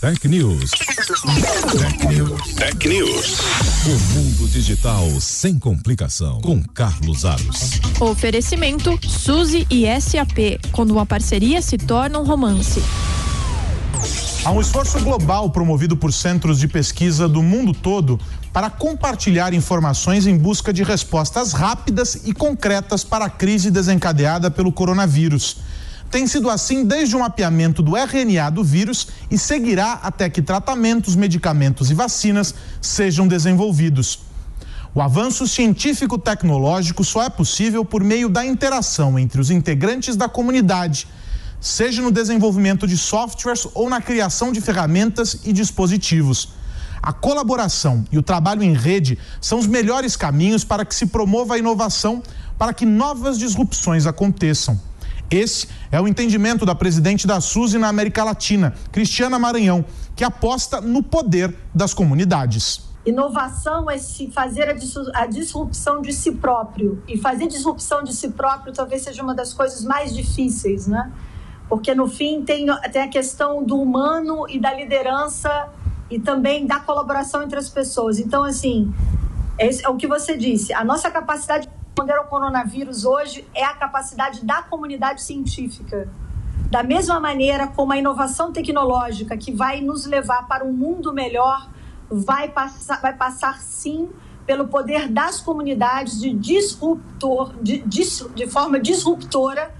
Tech News. Tech News. Tech News. O mundo digital sem complicação. Com Carlos Aros. Oferecimento Suzy e SAP. Quando uma parceria se torna um romance. Há um esforço global promovido por centros de pesquisa do mundo todo para compartilhar informações em busca de respostas rápidas e concretas para a crise desencadeada pelo coronavírus. Tem sido assim desde o mapeamento do RNA do vírus e seguirá até que tratamentos, medicamentos e vacinas sejam desenvolvidos. O avanço científico-tecnológico só é possível por meio da interação entre os integrantes da comunidade, seja no desenvolvimento de softwares ou na criação de ferramentas e dispositivos. A colaboração e o trabalho em rede são os melhores caminhos para que se promova a inovação, para que novas disrupções aconteçam. Esse é o entendimento da presidente da SUSE na América Latina, Cristiana Maranhão, que aposta no poder das comunidades. Inovação é se fazer a disrupção de si próprio. E fazer disrupção de si próprio talvez seja uma das coisas mais difíceis, né? Porque no fim tem, tem a questão do humano e da liderança e também da colaboração entre as pessoas. Então, assim, é, o que você disse. A nossa capacidade de responder ao coronavírus hoje é a capacidade da comunidade científica. Da mesma maneira como a inovação tecnológica que vai nos levar para um mundo melhor vai passar, vai passar sim pelo poder das comunidades de disruptor, de, de, de forma disruptora,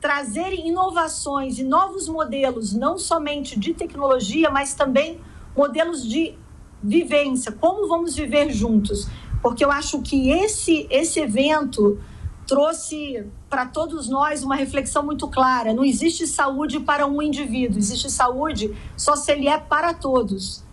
trazerem inovações e novos modelos, não somente de tecnologia, mas também modelos de vivência, como vamos viver juntos. Porque eu acho que esse, esse evento trouxe para todos nós uma reflexão muito clara. Não existe saúde para um indivíduo, existe saúde só se ele é para todos.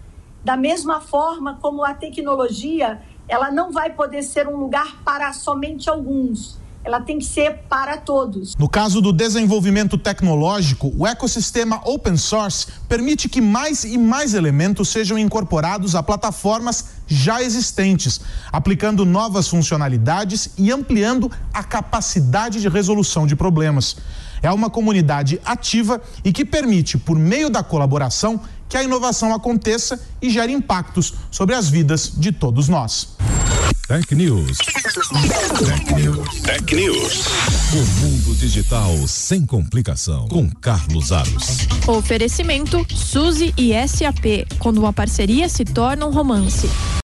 Da mesma forma como a tecnologia, ela não vai poder ser um lugar para somente alguns ela tem que ser para todos. No caso do desenvolvimento tecnológico, o ecossistema open source permite que mais e mais elementos sejam incorporados a plataformas já existentes, aplicando novas funcionalidades e ampliando a capacidade de resolução de problemas. É uma comunidade ativa e que permite, por meio da colaboração, que a inovação aconteça e gere impactos sobre as vidas de todos nós. Tech News. Tech. Tech News. O mundo digital sem complicação. Com Carlos Aros. Oferecimento Suzy e SAP. Quando uma parceria se torna um romance.